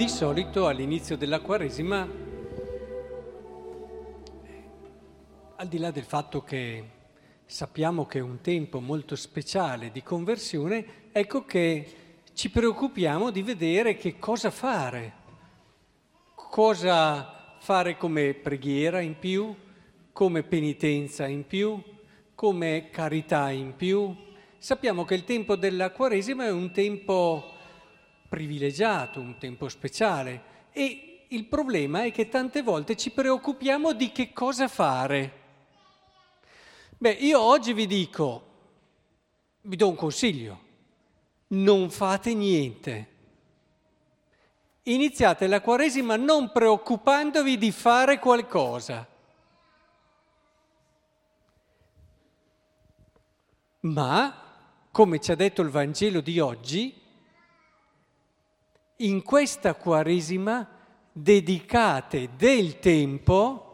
Di solito all'inizio della Quaresima, al di là del fatto che sappiamo che è un tempo molto speciale di conversione, ecco che ci preoccupiamo di vedere che cosa fare, cosa fare come preghiera in più, come penitenza in più, come carità in più. Sappiamo che il tempo della Quaresima è un tempo privilegiato, un tempo speciale e il problema è che tante volte ci preoccupiamo di che cosa fare. Beh, io oggi vi dico, vi do un consiglio, non fate niente. Iniziate la Quaresima non preoccupandovi di fare qualcosa. Ma, come ci ha detto il Vangelo di oggi, in questa Quaresima dedicate del tempo,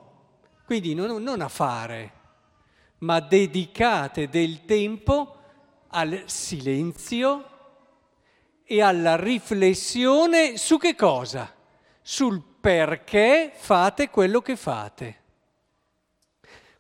quindi non, non a fare, ma dedicate del tempo al silenzio e alla riflessione su che cosa? Sul perché fate quello che fate.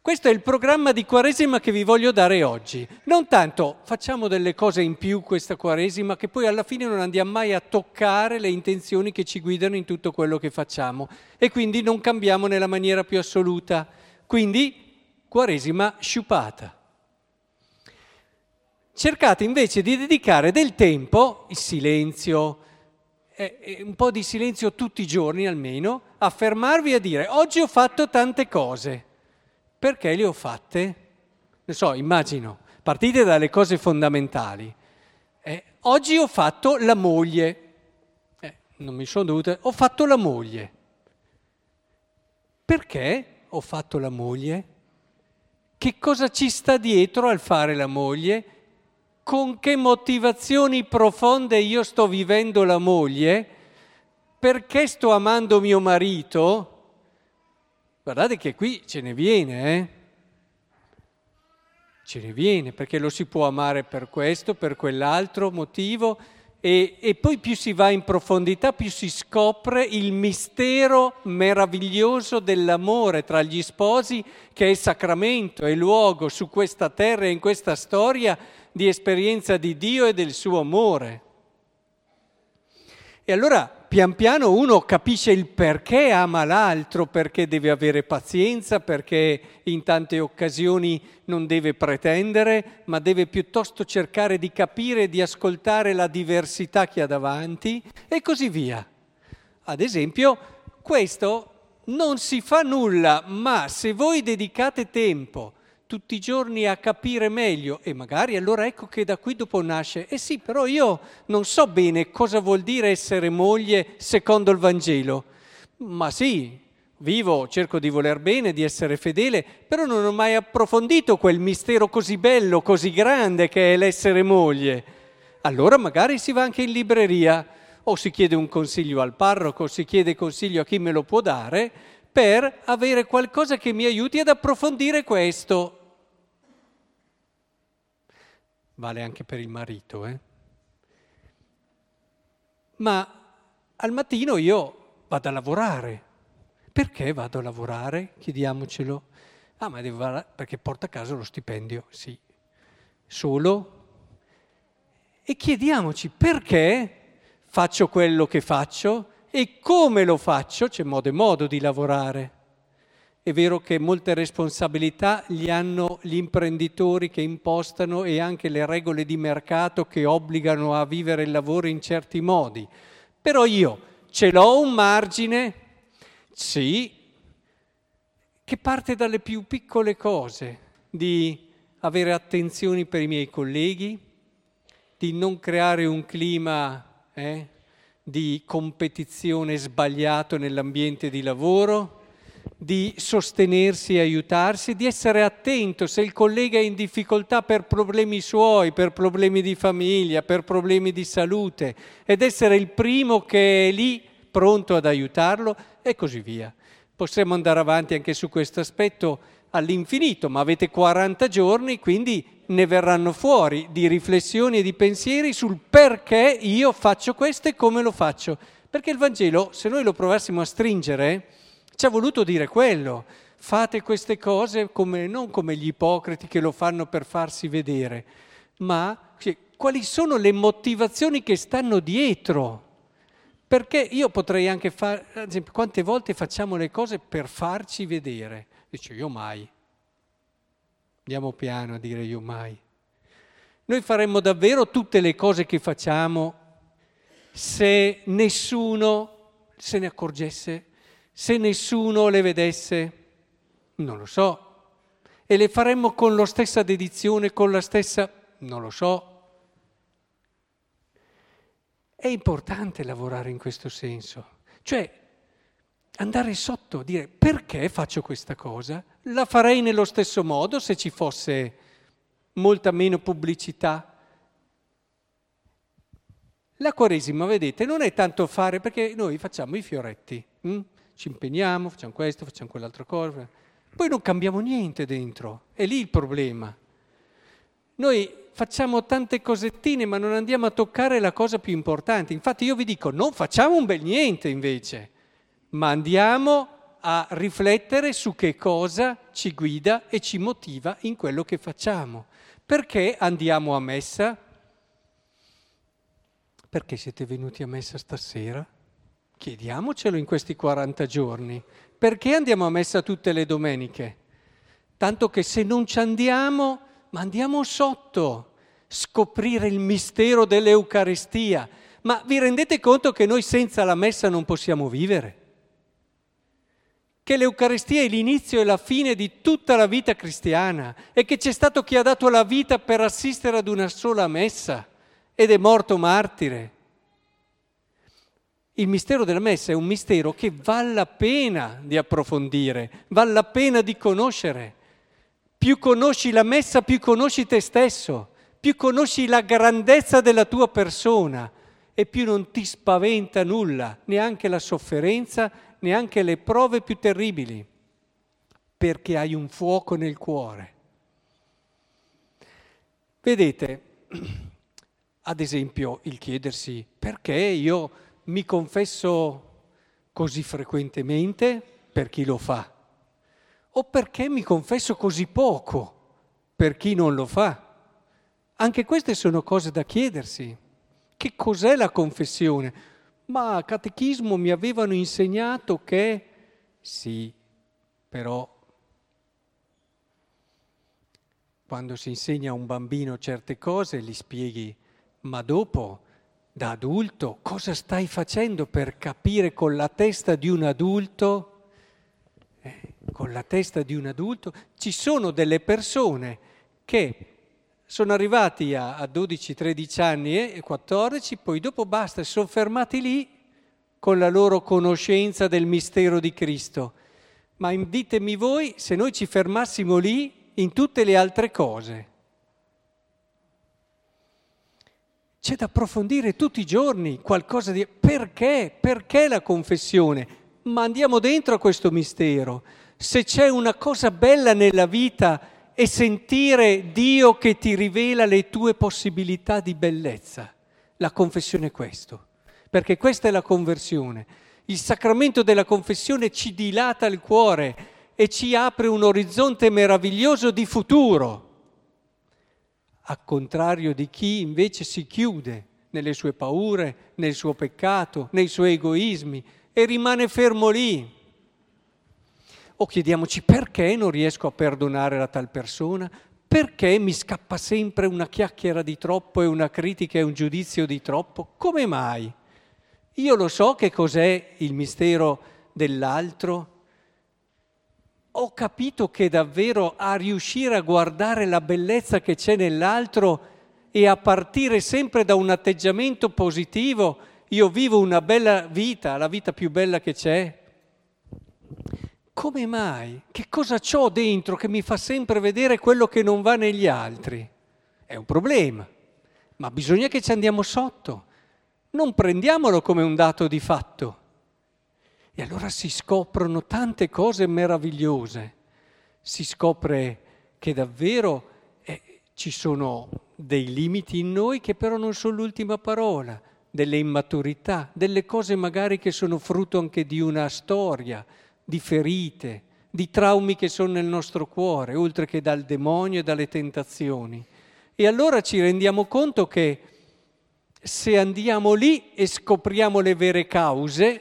Questo è il programma di Quaresima che vi voglio dare oggi. Non tanto facciamo delle cose in più questa Quaresima che poi alla fine non andiamo mai a toccare le intenzioni che ci guidano in tutto quello che facciamo e quindi non cambiamo nella maniera più assoluta. Quindi Quaresima sciupata. Cercate invece di dedicare del tempo, il silenzio, eh, un po' di silenzio tutti i giorni almeno, a fermarvi a dire oggi ho fatto tante cose perché le ho fatte? Ne so, immagino, partite dalle cose fondamentali. Eh, oggi ho fatto la moglie. Eh, non mi sono dovuta... Ho fatto la moglie. Perché ho fatto la moglie? Che cosa ci sta dietro al fare la moglie? Con che motivazioni profonde io sto vivendo la moglie? Perché sto amando mio marito? Guardate che qui ce ne viene, eh? Ce ne viene, perché lo si può amare per questo, per quell'altro motivo, e, e, poi più si va in profondità, più si scopre il mistero meraviglioso dell'amore tra gli sposi, che è sacramento, è luogo su questa terra e in questa storia di esperienza di Dio e del suo amore. E allora pian piano uno capisce il perché ama l'altro, perché deve avere pazienza, perché in tante occasioni non deve pretendere, ma deve piuttosto cercare di capire e di ascoltare la diversità che ha davanti e così via. Ad esempio, questo non si fa nulla, ma se voi dedicate tempo tutti i giorni a capire meglio e magari allora ecco che da qui dopo nasce, eh sì, però io non so bene cosa vuol dire essere moglie secondo il Vangelo. Ma sì, vivo, cerco di voler bene, di essere fedele, però non ho mai approfondito quel mistero così bello, così grande che è l'essere moglie. Allora magari si va anche in libreria o si chiede un consiglio al parroco, si chiede consiglio a chi me lo può dare per avere qualcosa che mi aiuti ad approfondire questo. Vale anche per il marito, eh? Ma al mattino io vado a lavorare. Perché vado a lavorare? Chiediamocelo. Ah, ma devo perché porta a casa lo stipendio, sì. Solo? E chiediamoci perché faccio quello che faccio? E come lo faccio? C'è modo e modo di lavorare. È vero che molte responsabilità li hanno gli imprenditori che impostano e anche le regole di mercato che obbligano a vivere il lavoro in certi modi. Però io ce l'ho un margine, sì, che parte dalle più piccole cose, di avere attenzioni per i miei colleghi, di non creare un clima eh, di competizione sbagliato nell'ambiente di lavoro, di sostenersi e aiutarsi, di essere attento se il collega è in difficoltà per problemi suoi, per problemi di famiglia, per problemi di salute, ed essere il primo che è lì pronto ad aiutarlo e così via. Possiamo andare avanti anche su questo aspetto all'infinito, ma avete 40 giorni, quindi ne verranno fuori di riflessioni e di pensieri sul perché io faccio questo e come lo faccio. Perché il Vangelo, se noi lo provassimo a stringere, ci ha voluto dire quello. Fate queste cose come, non come gli ipocriti che lo fanno per farsi vedere, ma cioè, quali sono le motivazioni che stanno dietro. Perché io potrei anche fare, ad esempio, quante volte facciamo le cose per farci vedere? Dice io mai. Andiamo piano a dire io mai. Noi faremmo davvero tutte le cose che facciamo se nessuno se ne accorgesse, se nessuno le vedesse? Non lo so. E le faremmo con la stessa dedizione, con la stessa... non lo so. È importante lavorare in questo senso, cioè andare sotto, dire perché faccio questa cosa? La farei nello stesso modo se ci fosse molta meno pubblicità. La Quaresima, vedete, non è tanto fare perché noi facciamo i fioretti, hm? ci impegniamo, facciamo questo, facciamo quell'altra cosa, poi non cambiamo niente dentro, è lì il problema. Noi facciamo tante cosettine ma non andiamo a toccare la cosa più importante. Infatti io vi dico, non facciamo un bel niente invece, ma andiamo a riflettere su che cosa ci guida e ci motiva in quello che facciamo. Perché andiamo a messa? Perché siete venuti a messa stasera? Chiediamocelo in questi 40 giorni. Perché andiamo a messa tutte le domeniche? Tanto che se non ci andiamo ma andiamo sotto, scoprire il mistero dell'Eucaristia. Ma vi rendete conto che noi senza la messa non possiamo vivere? Che l'Eucaristia è l'inizio e la fine di tutta la vita cristiana e che c'è stato chi ha dato la vita per assistere ad una sola messa ed è morto martire. Il mistero della messa è un mistero che vale la pena di approfondire, vale la pena di conoscere. Più conosci la messa, più conosci te stesso, più conosci la grandezza della tua persona. E più non ti spaventa nulla, neanche la sofferenza, neanche le prove più terribili, perché hai un fuoco nel cuore. Vedete, ad esempio, il chiedersi perché io mi confesso così frequentemente? Per chi lo fa o perché mi confesso così poco per chi non lo fa. Anche queste sono cose da chiedersi. Che cos'è la confessione? Ma a catechismo mi avevano insegnato che sì, però quando si insegna a un bambino certe cose gli spieghi, ma dopo, da adulto, cosa stai facendo per capire con la testa di un adulto? Con la testa di un adulto, ci sono delle persone che sono arrivati a, a 12, 13 anni e 14, poi dopo basta, sono fermati lì con la loro conoscenza del mistero di Cristo. Ma ditemi voi se noi ci fermassimo lì in tutte le altre cose. C'è da approfondire tutti i giorni qualcosa di... Perché? Perché la confessione? Ma andiamo dentro a questo mistero se c'è una cosa bella nella vita è sentire Dio che ti rivela le tue possibilità di bellezza. La confessione è questo, perché questa è la conversione. Il sacramento della confessione ci dilata il cuore e ci apre un orizzonte meraviglioso di futuro, a contrario di chi invece si chiude nelle sue paure, nel suo peccato, nei suoi egoismi e rimane fermo lì o chiediamoci perché non riesco a perdonare la tal persona, perché mi scappa sempre una chiacchiera di troppo e una critica e un giudizio di troppo, come mai? Io lo so che cos'è il mistero dell'altro, ho capito che davvero a riuscire a guardare la bellezza che c'è nell'altro e a partire sempre da un atteggiamento positivo, io vivo una bella vita, la vita più bella che c'è. Come mai? Che cosa ho dentro che mi fa sempre vedere quello che non va negli altri? È un problema, ma bisogna che ci andiamo sotto. Non prendiamolo come un dato di fatto. E allora si scoprono tante cose meravigliose. Si scopre che davvero eh, ci sono dei limiti in noi che però non sono l'ultima parola, delle immaturità, delle cose magari che sono frutto anche di una storia, di ferite, di traumi che sono nel nostro cuore, oltre che dal demonio e dalle tentazioni. E allora ci rendiamo conto che se andiamo lì e scopriamo le vere cause,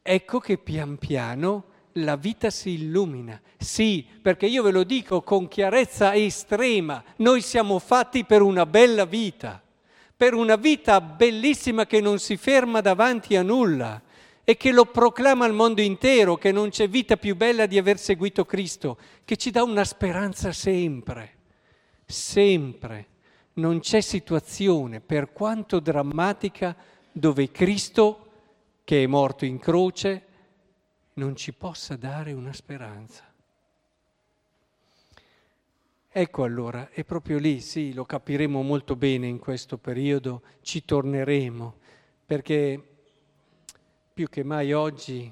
ecco che pian piano la vita si illumina. Sì, perché io ve lo dico con chiarezza estrema, noi siamo fatti per una bella vita, per una vita bellissima che non si ferma davanti a nulla e che lo proclama al mondo intero, che non c'è vita più bella di aver seguito Cristo, che ci dà una speranza sempre, sempre. Non c'è situazione, per quanto drammatica, dove Cristo, che è morto in croce, non ci possa dare una speranza. Ecco allora, è proprio lì, sì, lo capiremo molto bene in questo periodo, ci torneremo, perché più che mai oggi,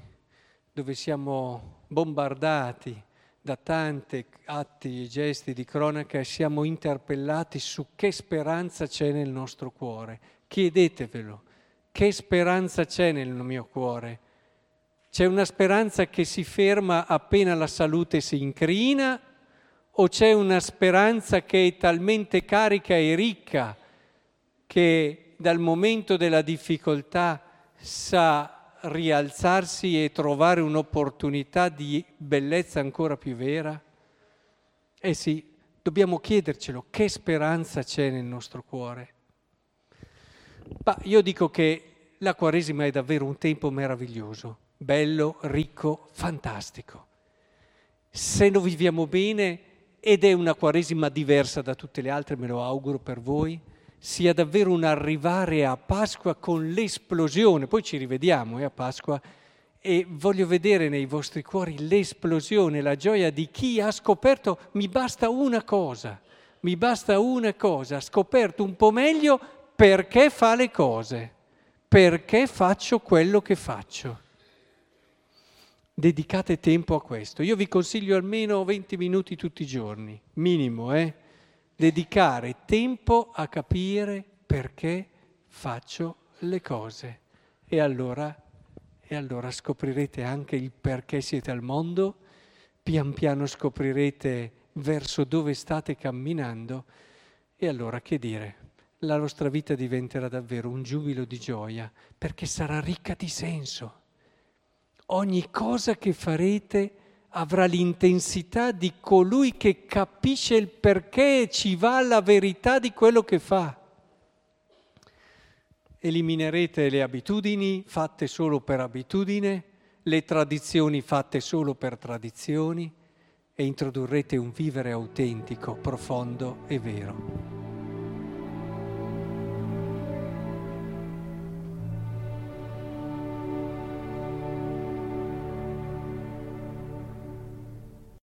dove siamo bombardati da tanti atti e gesti di cronaca, siamo interpellati su che speranza c'è nel nostro cuore. Chiedetevelo, che speranza c'è nel mio cuore? C'è una speranza che si ferma appena la salute si incrina o c'è una speranza che è talmente carica e ricca che dal momento della difficoltà sa rialzarsi e trovare un'opportunità di bellezza ancora più vera? Eh sì, dobbiamo chiedercelo, che speranza c'è nel nostro cuore? Ma io dico che la Quaresima è davvero un tempo meraviglioso, bello, ricco, fantastico. Se lo viviamo bene, ed è una Quaresima diversa da tutte le altre, me lo auguro per voi, sia davvero un arrivare a Pasqua con l'esplosione, poi ci rivediamo eh, a Pasqua, e voglio vedere nei vostri cuori l'esplosione, la gioia di chi ha scoperto mi basta una cosa, mi basta una cosa, ha scoperto un po' meglio perché fa le cose, perché faccio quello che faccio. Dedicate tempo a questo. Io vi consiglio almeno 20 minuti tutti i giorni, minimo, eh? Dedicare tempo a capire perché faccio le cose. E allora, e allora scoprirete anche il perché siete al mondo, pian piano scoprirete verso dove state camminando e allora che dire? La vostra vita diventerà davvero un giubilo di gioia perché sarà ricca di senso. Ogni cosa che farete avrà l'intensità di colui che capisce il perché e ci va la verità di quello che fa. Eliminerete le abitudini fatte solo per abitudine, le tradizioni fatte solo per tradizioni e introdurrete un vivere autentico, profondo e vero.